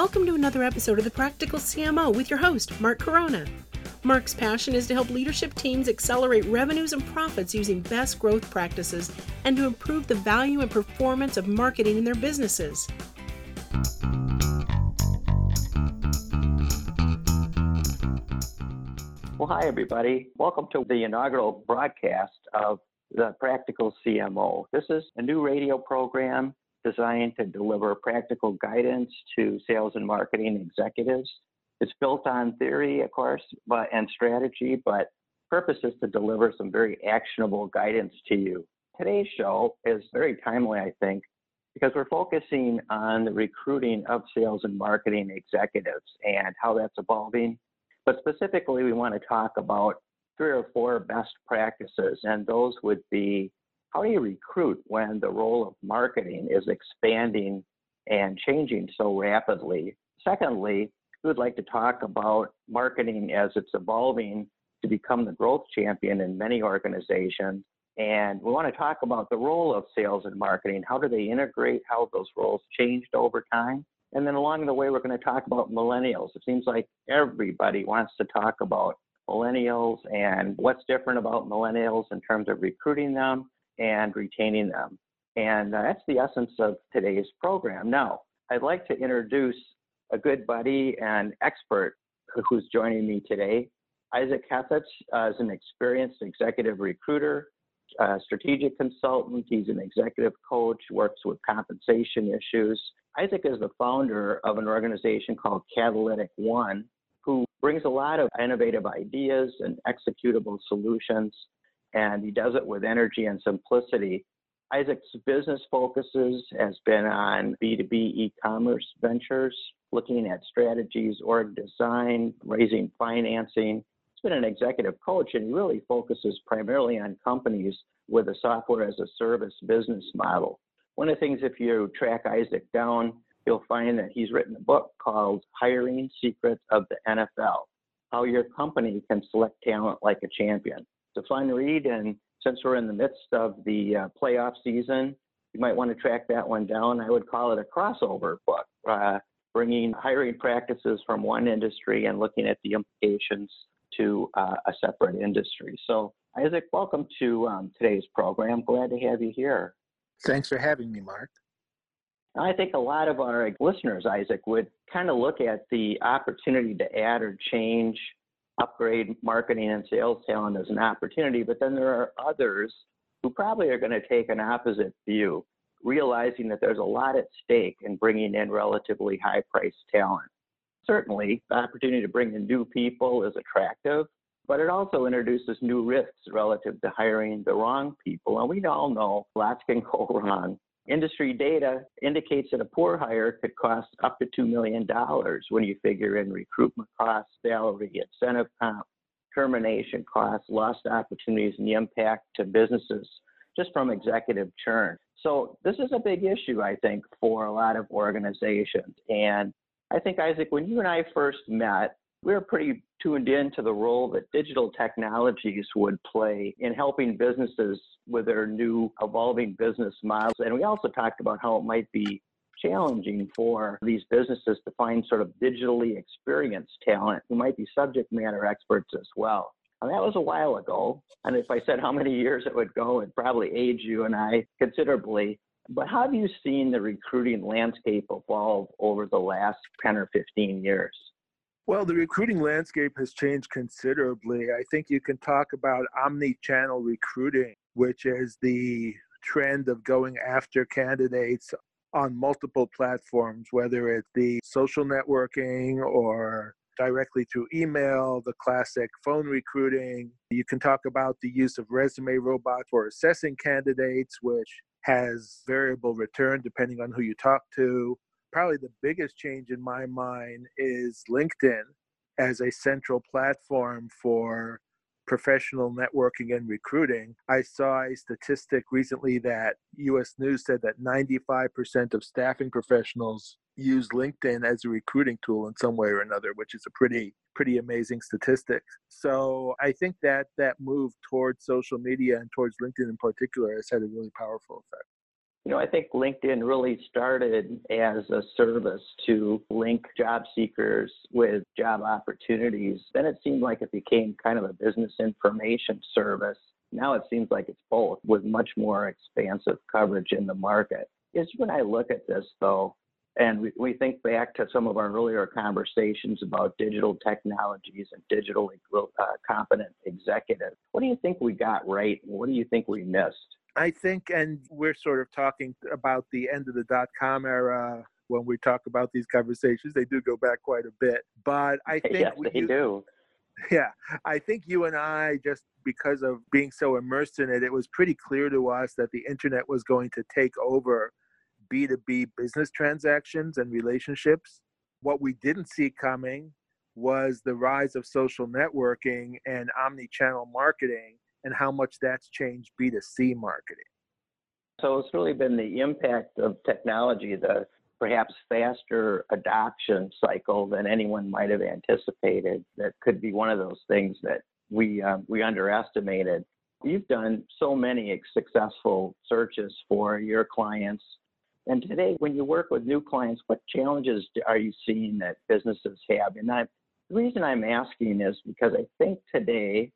Welcome to another episode of The Practical CMO with your host, Mark Corona. Mark's passion is to help leadership teams accelerate revenues and profits using best growth practices and to improve the value and performance of marketing in their businesses. Well, hi, everybody. Welcome to the inaugural broadcast of the Practical CMO. This is a new radio program designed to deliver practical guidance to sales and marketing executives it's built on theory, of course, but and strategy, but purpose is to deliver some very actionable guidance to you. Today's show is very timely, I think, because we're focusing on the recruiting of sales and marketing executives and how that's evolving. But specifically, we want to talk about three or four best practices, and those would be how do you recruit when the role of marketing is expanding and changing so rapidly? Secondly, we would like to talk about marketing as it's evolving to become the growth champion in many organizations. And we want to talk about the role of sales and marketing. How do they integrate? How have those roles changed over time? And then along the way, we're going to talk about millennials. It seems like everybody wants to talk about millennials and what's different about millennials in terms of recruiting them and retaining them. And uh, that's the essence of today's program. Now, I'd like to introduce a good buddy and expert who's joining me today. Isaac Cheifetz uh, is an experienced executive recruiter, uh, strategic consultant. He's an executive coach, works with compensation issues. Isaac is the founder of an organization called Catalytic One, who brings a lot of innovative ideas and executable solutions, and he does it with energy and simplicity. Isaac's business focuses has been on B2B e-commerce ventures, looking at strategies, org design, raising financing. He's been an executive coach and he really focuses primarily on companies with a software as a service business model. One of the things, if you track Isaac down, you'll find that he's written a book called Hiring Secrets of the NFL How Your Company Can Select Talent Like a Champion. It's a fun read, and since we're in the midst of the uh, playoff season, you might want to track that one down. I would call it a crossover book. Uh, bringing hiring practices from one industry and looking at the implications to uh, a separate industry. So, Isaac, welcome to um, today's program. Glad to have you here. Thanks for having me, Mark. I think a lot of our listeners, Isaac, would kind of look at the opportunity to add or change, upgrade marketing and sales talent as an opportunity, but then there are others who probably are going to take an opposite view realizing that there's a lot at stake in bringing in relatively high priced talent. Certainly, the opportunity to bring in new people is attractive, but it also introduces new risks relative to hiring the wrong people. And we all know lots can go wrong. Industry data indicates that a poor hire could cost up to $2 million when you figure in recruitment costs, salary, incentive comp, termination costs, lost opportunities, and the impact to businesses just from executive churn. So this is a big issue, I think, for a lot of organizations. And I think, Isaac, when you and I first met, we were pretty tuned in to the role that digital technologies would play in helping businesses with their new evolving business models. And we also talked about how it might be challenging for these businesses to find sort of digitally experienced talent who might be subject matter experts as well. And that was a while ago. And if I said how many years it would go, it'd probably age you and I considerably. But how have you seen the recruiting landscape evolve over the last 10 or 15 years? Well, the recruiting landscape has changed considerably. I think you can talk about omni channel recruiting, which is the trend of going after candidates on multiple platforms, whether it be social networking or directly through email, the classic phone recruiting. You can talk about the use of resume robots for assessing candidates, which has variable return depending on who you talk to. Probably the biggest change in my mind is LinkedIn as a central platform for professional networking and recruiting. I saw a statistic recently that US News said that 95% of staffing professionals use LinkedIn as a recruiting tool in some way or another, which is a pretty pretty amazing statistic. So I think that that move towards social media and towards LinkedIn in particular has had a really powerful effect. You know, I think LinkedIn really started as a service to link job seekers with job opportunities. Then it seemed like it became kind of a business information service. Now it seems like it's both with much more expansive coverage in the market. Is when I look at this though, and we, we think back to some of our earlier conversations about digital technologies and digitally uh, competent executives. What do you think we got right? What do you think we missed? I think, and we're sort of talking about the end of the dot com era when we talk about these conversations. They do go back quite a bit, but I think yes, we, they do. Yeah, I think you and I, just because of being so immersed in it, it was pretty clear to us that the internet was going to take over B2B business transactions and relationships. What we didn't see coming was the rise of social networking and omni channel marketing and how much that's changed B2C marketing. So it's really been the impact of technology, the perhaps faster adoption cycle than anyone might have anticipated. That could be one of those things that we um, we underestimated. You've done so many successful searches for your clients. And today, when you work with new clients, what challenges are you seeing that businesses have? And I, the reason I'm asking is because I think today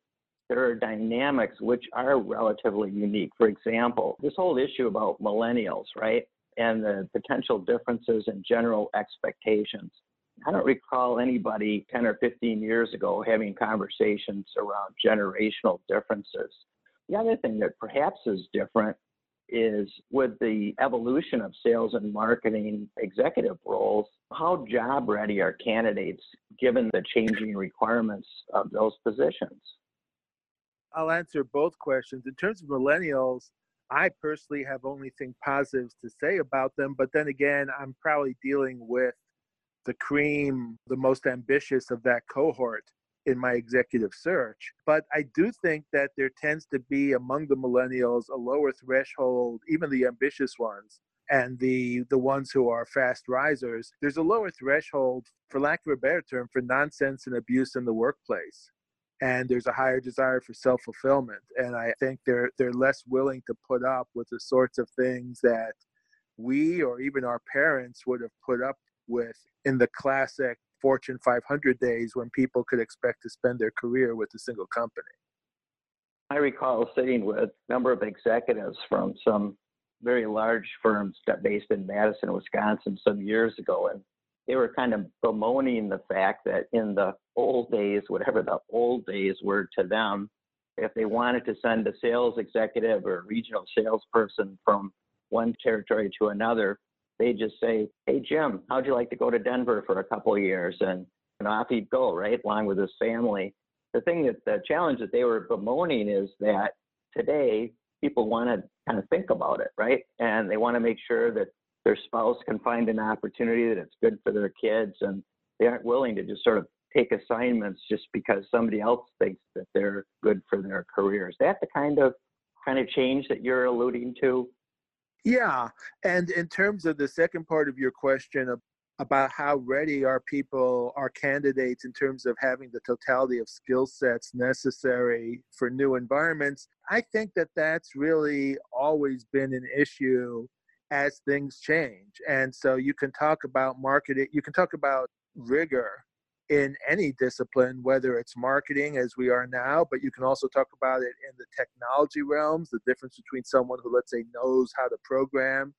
there are dynamics which are relatively unique. For example, this whole issue about millennials, right? And the potential differences in general expectations. I don't recall anybody 10 or 15 years ago having conversations around generational differences. The other thing that perhaps is different is with the evolution of sales and marketing executive roles, how job ready are candidates given the changing requirements of those positions? I'll answer both questions. In terms of millennials, I personally have only thing positives to say about them. But then again, I'm probably dealing with the cream, the most ambitious of that cohort in my executive search. But I do think that there tends to be among the millennials a lower threshold, even the ambitious ones, and the the ones who are fast risers. There's a lower threshold, for lack of a better term, for nonsense and abuse in the workplace and there's a higher desire for self-fulfillment and i think they're they're less willing to put up with the sorts of things that we or even our parents would have put up with in the classic fortune 500 days when people could expect to spend their career with a single company. I recall sitting with a number of executives from some very large firms based in madison wisconsin some years ago and they were kind of bemoaning the fact that in the old days, whatever the old days were to them, if they wanted to send a sales executive or a regional salesperson from one territory to another, they just say, "Hey Jim, how'd you like to go to Denver for a couple of years?" And, and off he'd go, right, along with his family. The thing that the challenge that they were bemoaning is that today people want to kind of think about it, right, and they want to make sure that their spouse can find an opportunity that it's good for their kids and they aren't willing to just sort of take assignments just because somebody else thinks that they're good for their career. Is that the kind of kind of change that you're alluding to? Yeah, and in terms of the second part of your question about how ready are people, are candidates in terms of having the totality of skill sets necessary for new environments, I think that that's really always been an issue as things change. And so you can talk about marketing, you can talk about rigor in any discipline, whether it's marketing as we are now, but you can also talk about it in the technology realms, the difference between someone who, let's say, knows how to program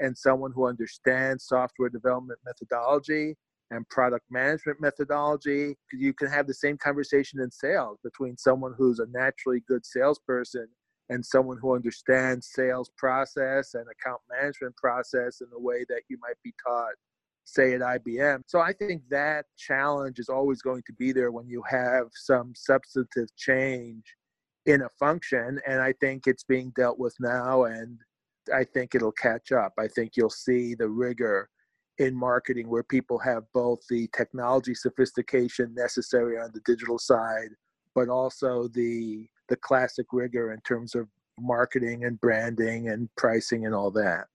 and someone who understands software development methodology and product management methodology. You can have the same conversation in sales between someone who's a naturally good salesperson and someone who understands sales process and account management process in the way that you might be taught say at IBM. So I think that challenge is always going to be there when you have some substantive change in a function and I think it's being dealt with now and I think it'll catch up. I think you'll see the rigor in marketing where people have both the technology sophistication necessary on the digital side but also the the classic rigor in terms of marketing and branding and pricing and all that.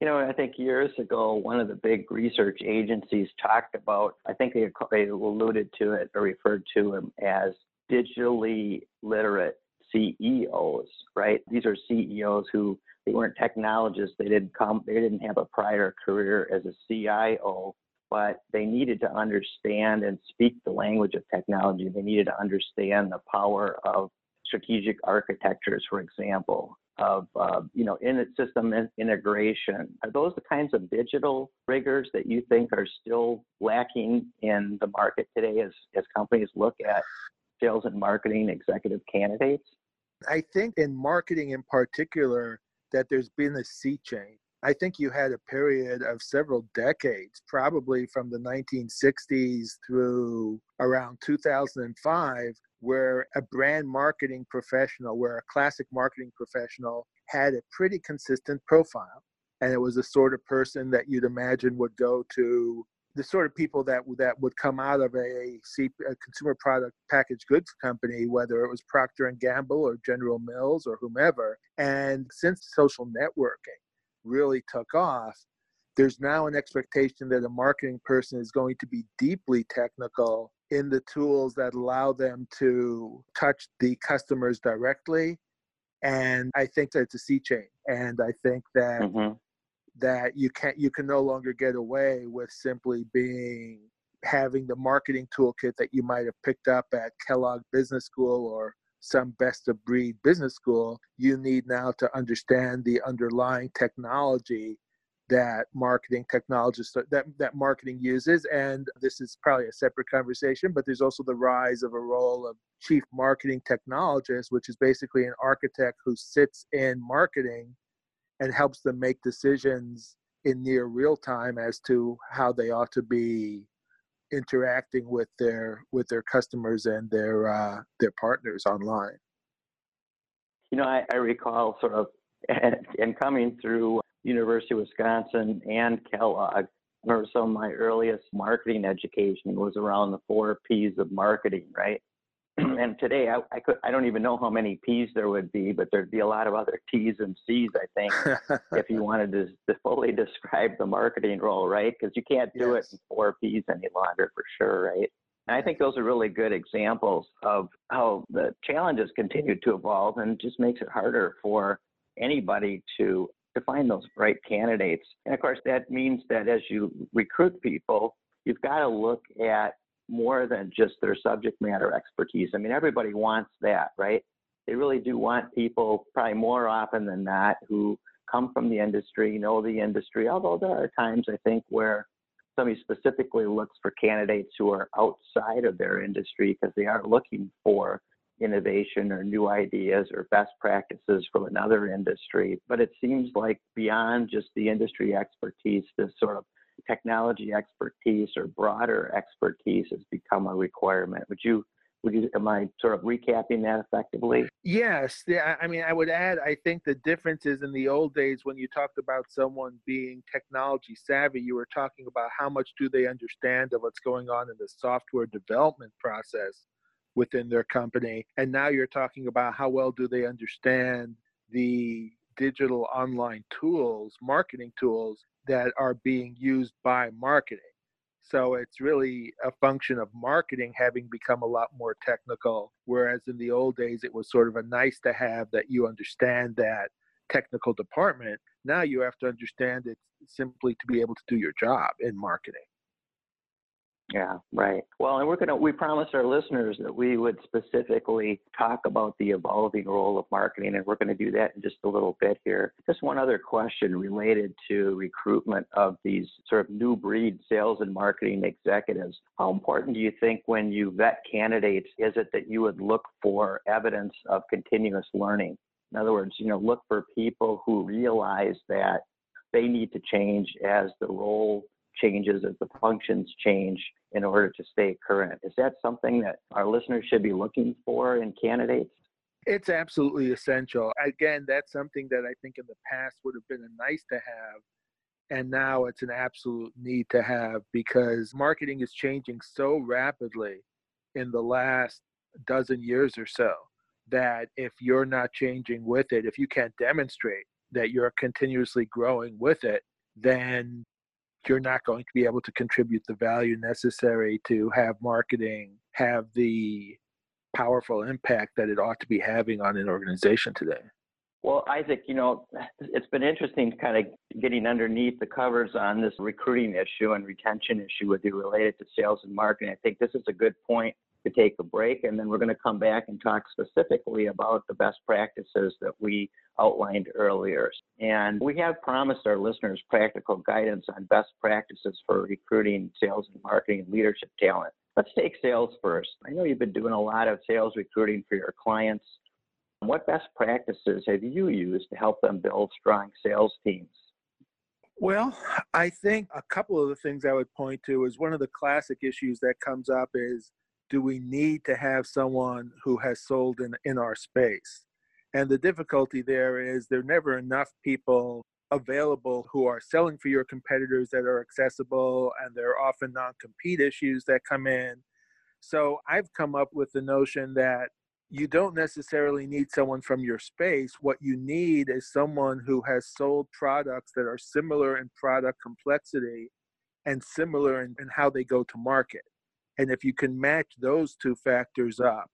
You know, I think years ago, one of the big research agencies talked about, I think they, alluded to it or referred to them as digitally literate CEOs, right? these are CEOs who they weren't technologists. They didn't come. They didn't have a prior career as a CIO, but they needed to understand and speak the language of technology. They needed to understand the power of strategic architectures, for example, of uh, you know in system integration. Are those the kinds of digital rigors that you think are still lacking in the market today as as companies look at sales and marketing executive candidates? I think in marketing in particular that there's been a sea change. I think you had a period of several decades, probably from the 1960s through around 2005, where a brand marketing professional, where a classic marketing professional had a pretty consistent profile. And it was the sort of person that you'd imagine would go to the sort of people that that would come out of a, a consumer product packaged goods company, whether it was Procter and Gamble or General Mills or whomever. And since social networking really took off, there's now an expectation that a marketing person is going to be deeply technical in the tools that allow them to touch the customers directly. And I think that it's a sea change. And I think that mm-hmm. that you can't you can no longer get away with simply being having the marketing toolkit that you might have picked up at Kellogg Business School or some best of breed business school. You need now to understand the underlying technology that marketing technologists that that marketing uses and this is probably a separate conversation but there's also the rise of a role of chief marketing technologist which is basically an architect who sits in marketing and helps them make decisions in near real time as to how they ought to be interacting with their with their customers and their uh, their partners online you know I, I recall sort of and, coming through University of Wisconsin and Kellogg. Remember some of my earliest marketing education was around the four P's of marketing, right? And today I, I could I don't even know how many P's there would be, but there'd be a lot of other T's and C's. I think if you wanted to, to, fully describe the marketing role, right? Because you can't do yes. it in four P's any longer for sure, right? And I think those are really good examples of how the challenges continue to evolve and just makes it harder for anybody to to find those right candidates. And of course, that means that as you recruit people, you've got to look at more than just their subject matter expertise. I mean, everybody wants that, right? They really do want people, probably more often than not, who come from the industry, know the industry. Although there are times, I think, where somebody specifically looks for candidates who are outside of their industry because they are looking for innovation or new ideas or best practices from another industry. But it seems like beyond just the industry expertise, this sort of technology expertise or broader expertise has become a requirement. Would you would you am I sort of recapping that effectively? Yes. Yeah, I mean I would add I think the difference is in the old days when you talked about someone being technology savvy, you were talking about how much do they understand of what's going on in the software development process within their company. And now you're talking about how well do they understand the digital online tools, marketing tools that are being used by marketing. So it's really a function of marketing having become a lot more technical, whereas in the old days it was sort of a nice to have that you understand that technical department. Now you have to understand it simply to be able to do your job in marketing. Yeah, right. Well, and we're going to, we promised our listeners that we would specifically talk about the evolving role of marketing, and we're going to do that in just a little bit here. Just one other question related to recruitment of these sort of new breed sales and marketing executives. How important do you think when you vet candidates is it that you would look for evidence of continuous learning? In other words, you know, look for people who realize that they need to change as the role changes, as the functions change in order to stay current. Is that something that our listeners should be looking for in candidates? It's absolutely essential. Again, that's something that I think in the past would have been a nice to have. And now it's an absolute need to have because marketing is changing so rapidly in the last dozen years or so that if you're not changing with it, if you can't demonstrate that you're continuously growing with it, then you're not going to be able to contribute the value necessary to have marketing have the powerful impact that it ought to be having on an organization today. Well, Isaac, you know, it's been interesting kind of getting underneath the covers on this recruiting issue and retention issue with you related to sales and marketing. I think this is a good point to take a break, and then we're going to come back and talk specifically about the best practices that we outlined earlier. And we have promised our listeners practical guidance on best practices for recruiting sales and marketing and leadership talent. Let's take sales first. I know you've been doing a lot of sales recruiting for your clients. What best practices have you used to help them build strong sales teams? Well, I think a couple of the things I would point to is one of the classic issues that comes up is do we need to have someone who has sold in, in our space? And the difficulty there is there are never enough people available who are selling for your competitors that are accessible, and there are often non compete issues that come in. So I've come up with the notion that you don't necessarily need someone from your space. What you need is someone who has sold products that are similar in product complexity and similar in, in how they go to market. And if you can match those two factors up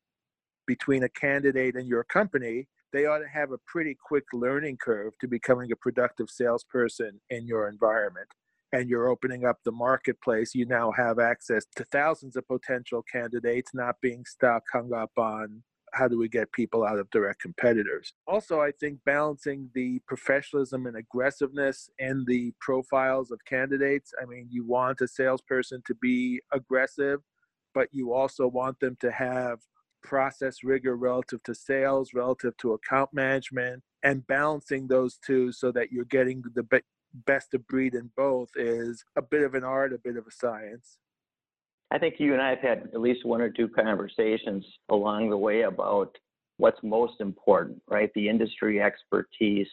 between a candidate and your company, they ought to have a pretty quick learning curve to becoming a productive salesperson in your environment. And you're opening up the marketplace. You now have access to thousands of potential candidates, not being stuck, hung up on how do we get people out of direct competitors? Also, I think balancing the professionalism and aggressiveness in the profiles of candidates. I mean, you want a salesperson to be aggressive, but you also want them to have process rigor relative to sales, relative to account management, and balancing those two so that you're getting the best of breed in both is a bit of an art, a bit of a science. I think you and I have had at least one or two conversations along the way about what's most important, right? The industry expertise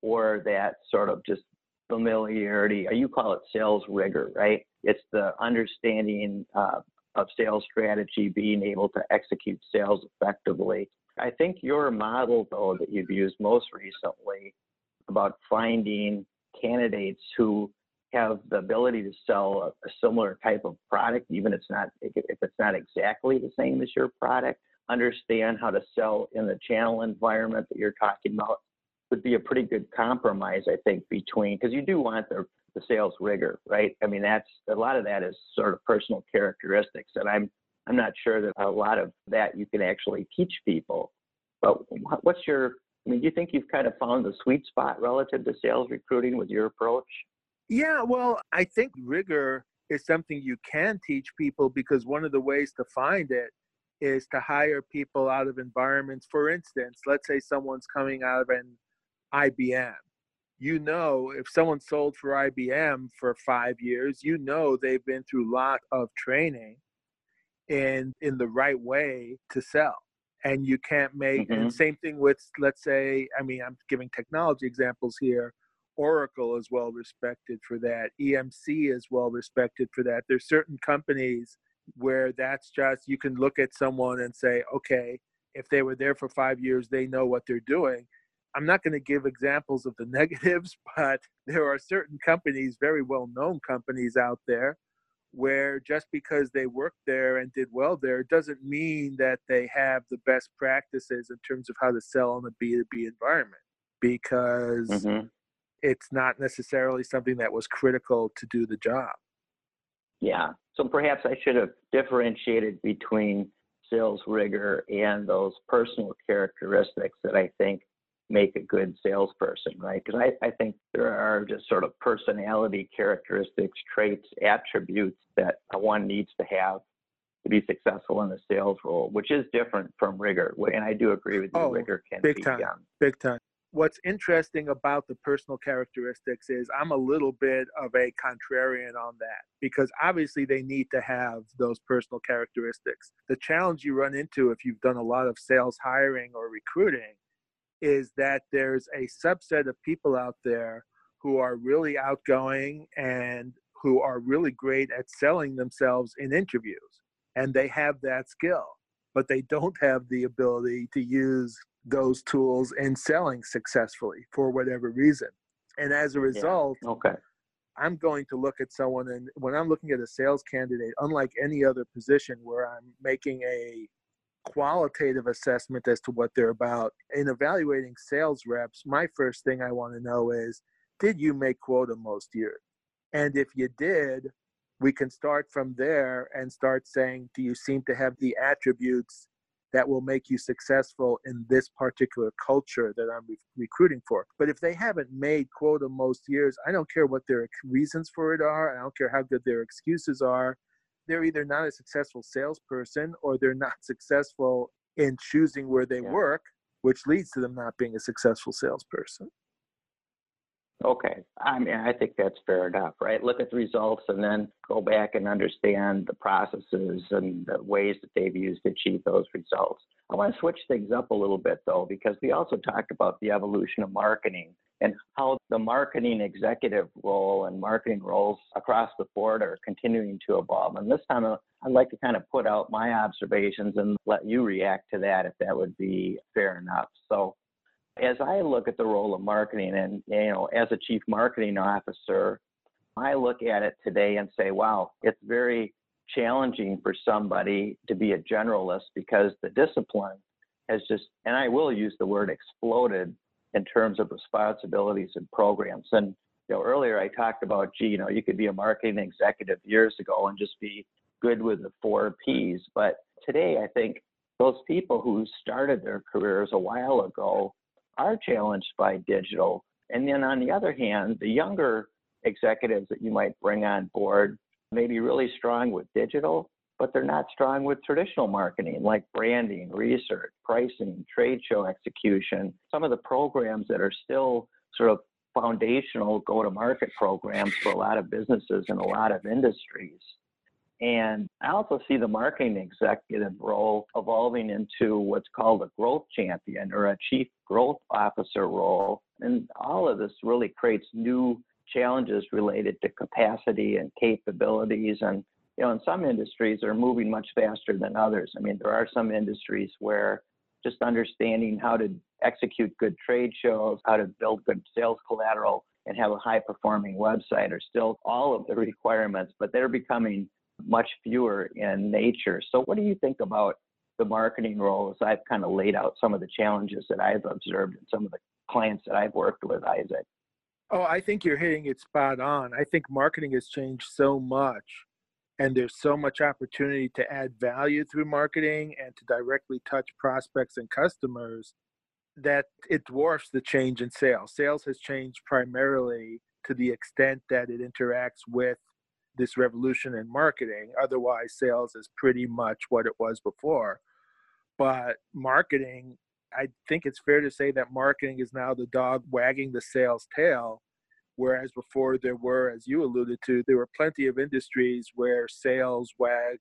or that sort of just familiarity, you call it sales rigor, right? It's the understanding uh, of sales strategy, being able to execute sales effectively. I think your model, though, that you've used most recently about finding candidates who have the ability to sell a, a similar type of product, even if it's not if it's not exactly the same as your product, understand how to sell in the channel environment that you're talking about would be a pretty good compromise, I think, between because you do want the the sales rigor, right? I mean, that's a lot of that is sort of personal characteristics, and I'm I'm not sure that a lot of that you can actually teach people. But what's your I mean, do you think you've kind of found the sweet spot relative to sales recruiting with your approach? Yeah, well, I think rigor is something you can teach people because one of the ways to find it is to hire people out of environments. For instance, let's say someone's coming out of an IBM you know if someone sold for IBM for five years, you know they've been through a lot of training and in the right way to sell. And you can't make mm-hmm. and same thing with let's say, I mean, I'm giving technology examples here. Oracle is well respected for that. EMC is well respected for that. There's certain companies where that's just you can look at someone and say, okay, if they were there for five years, they know what they're doing. I'm not going to give examples of the negatives, but there are certain companies, very well known companies out there, where just because they worked there and did well there doesn't mean that they have the best practices in terms of how to sell in a B2B environment because mm-hmm. It's not necessarily something that was critical to do the job. Yeah. So perhaps I should have differentiated between sales rigor and those personal characteristics that I think make a good salesperson, right? Because I, I think there are just sort of personality characteristics, traits, attributes that one needs to have to be successful in the sales role, which is different from rigor. And I do agree with you, oh, rigor can big be time, young. Big time. What's interesting about the personal characteristics is I'm a little bit of a contrarian on that because obviously they need to have those personal characteristics. The challenge you run into if you've done a lot of sales hiring or recruiting is that there's a subset of people out there who are really outgoing and who are really great at selling themselves in interviews. And they have that skill, but they don't have the ability to use those tools in selling successfully for whatever reason. And as a result, yeah. okay. I'm going to look at someone, and when I'm looking at a sales candidate, unlike any other position where I'm making a qualitative assessment as to what they're about. In evaluating sales reps, my first thing I want to know is did you make quota most years? And if you did, we can start from there and start saying, do you seem to have the attributes that will make you successful in this particular culture that I'm re- recruiting for. But if they haven't made quota most years, I don't care what their reasons for it are. I don't care how good their excuses are they're either not a successful salesperson or they're not successful in choosing where they yeah. work, which leads to them not being a successful salesperson. Okay. I mean, I think that's fair enough, right? Look at the results and then go back and understand the processes and the ways that they've used to achieve those results. I want to switch things up a little bit, though, because we also talked about the evolution of marketing and how the marketing executive role and marketing roles across the board are continuing to evolve. And this time, I'd like to kind of put out my observations and let you react to that if that would be fair enough. So, as I look at the role of marketing and, you know, as a chief marketing officer, I look at it today and say, wow, it's very challenging for somebody to be a generalist because the discipline has just, and I will use the word exploded in terms of responsibilities and programs. And you know, earlier I talked about, gee, you know, you could be a marketing executive years ago and just be good with the four P's. But today, I think those people who started their careers a while ago are challenged by digital. And then on the other hand, the younger executives that you might bring on board may be really strong with digital, but they're not strong with traditional marketing like branding, research, pricing, trade show execution, some of the programs that are still sort of foundational go to market programs for a lot of businesses and a lot of industries. And I also see the marketing executive role evolving into what's called a growth champion or a chief growth officer role. And all of this really creates new challenges related to capacity and capabilities. And, you know, in some industries they're moving much faster than others. I mean, there are some industries where just understanding how to execute good trade shows, how to build good sales collateral, and have a high performing website are still all of the requirements, but they're becoming much fewer in nature. So, what do you think about the marketing roles? I've kind of laid out some of the challenges that I've observed in some of the clients that I've worked with, Isaac? Oh, I think you're hitting it spot on. I think marketing has changed so much, and there's so much opportunity to add value through marketing and to directly touch prospects and customers that it dwarfs the change in sales. Sales has changed primarily to the extent that it interacts with this revolution in marketing. Otherwise, sales is pretty much what it was before. But marketing, I think it's fair to say that marketing is now the dog wagging the sales tail. Whereas before there were, as you alluded to, there were plenty of industries where sales wagged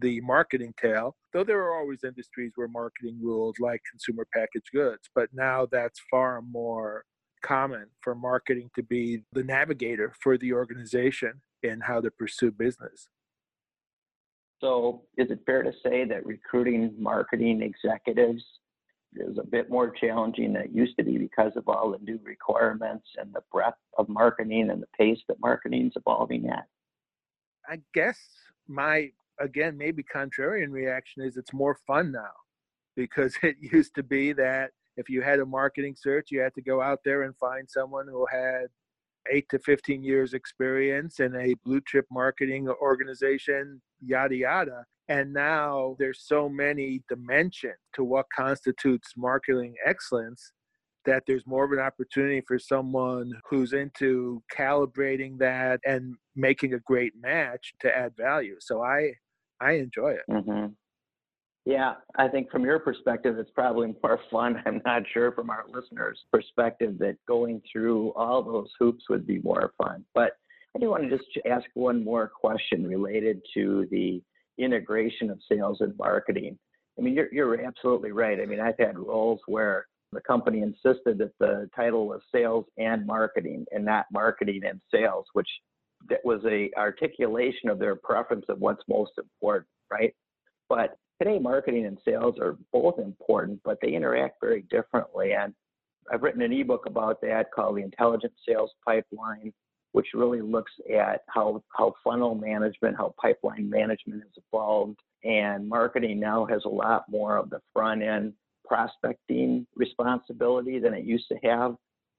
the marketing tail, though there are always industries where marketing ruled, like consumer packaged goods. But now that's far more common for marketing to be the navigator for the organization in how to pursue business. So, is it fair to say that recruiting marketing executives is a bit more challenging than it used to be because of all the new requirements and the breadth of marketing and the pace that marketing is evolving at? I guess my, again, maybe contrarian reaction is it's more fun now because it used to be that if you had a marketing search, you had to go out there and find someone who had eight to 15 years experience in a blue chip marketing organization, yada, yada. And now there's so many dimensions to what constitutes marketing excellence that there's more of an opportunity for someone who's into calibrating that and making a great match to add value. So I I enjoy it. Mm-hmm. Yeah, I think from your perspective, it's probably more fun. I'm not sure from our listeners' perspective that going through all those hoops would be more fun. But I do want to just ask one more question related to the integration of sales and marketing. I mean, you're, you're absolutely right. I mean, I've had roles where the company insisted that the title was sales and marketing and not marketing and sales, which that was a articulation of their preference of what's most important, right? Today marketing and sales are both important, but they interact very differently. And I've written an ebook about that called The Intelligent Sales Pipeline, which really looks at how, how funnel management, how pipeline management has evolved And marketing now has a lot more of the front end prospecting responsibility than it used to have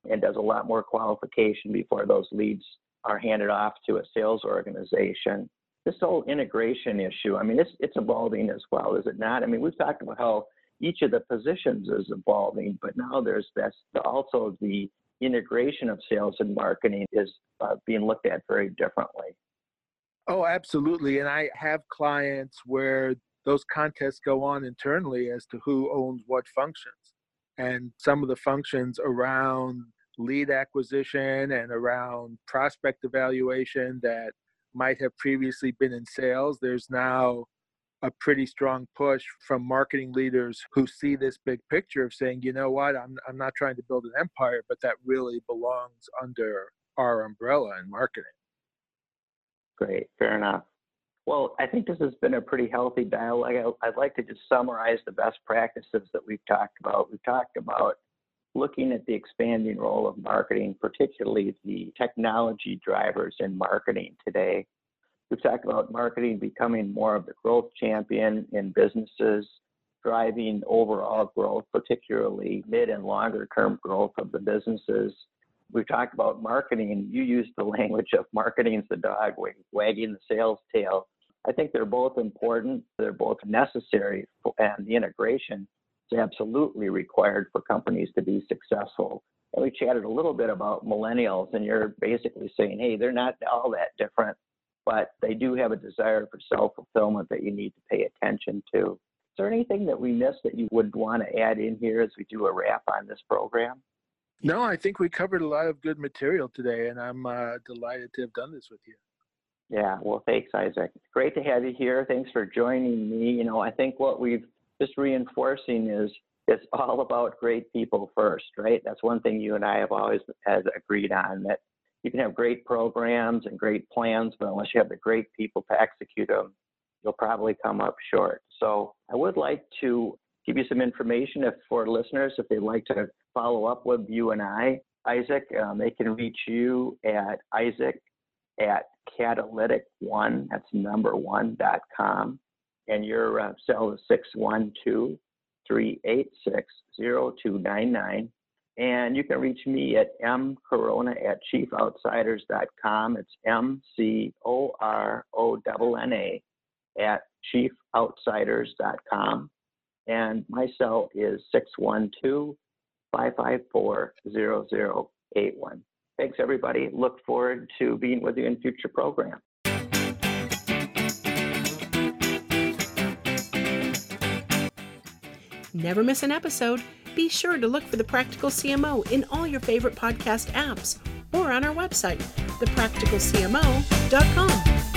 and does a lot more qualification before those leads are handed off to a sales organization. This whole integration issue, I mean, it's, it's evolving as well, is it not? I mean, we've talked about how each of the positions is evolving, but now there's this also the integration of sales and marketing is uh, being looked at very differently. Oh, absolutely. And I have clients where those contests go on internally as to who owns what functions. And some of the functions around lead acquisition and around prospect evaluation that might have previously been in sales, there's now a pretty strong push from marketing leaders who see this big picture of saying, you know what, I'm, I'm not trying to build an empire, but that really belongs under our umbrella in marketing. Great, fair enough. Well, I think this has been a pretty healthy dialogue. I'd like to just summarize the best practices that we've talked about. We've talked about looking at the expanding role of marketing, particularly the technology drivers in marketing today. We've talked about marketing becoming more of the growth champion in businesses, driving overall growth, particularly mid and longer term growth of the businesses. We've talked about marketing, you used the language of marketing's the dog wagging the sales tail. I think they're both important, they're both necessary, and the integration is absolutely required for companies to be successful. And we chatted a little bit about millennials, and you're basically saying, hey, they're not all that different but they do have a desire for self fulfillment that you need to pay attention to. Is there anything that we missed that you would want to add in here as we do a wrap on this program? No, I think we covered a lot of good material today, and I'm uh, delighted to have done this with you. Yeah, well, thanks, Isaac. Great to have you here. Thanks for joining me. You know, I think what we've just reinforcing is it's all about great people first, right? That's one thing you and I have always has agreed on that you can have great programs and great plans, but unless you have the great people to execute them, you'll probably come up short. So I would like to give you some information if for listeners, if they'd like to follow up with you and I, Isaac, um, they can reach you at Isaac at catalytic one, that's number one dot com, and your uh, cell is 612 386 0299. And you can reach me at mcorona at chiefoutsiders.com. It's M C O R O N A at chiefoutsiders.com. And my cell is 612 554 0081. Thanks, everybody. Look forward to being with you in future programs. Never miss an episode be sure to look for the Practical CMO in all your favorite podcast apps or on our website, thepracticalcmo.com.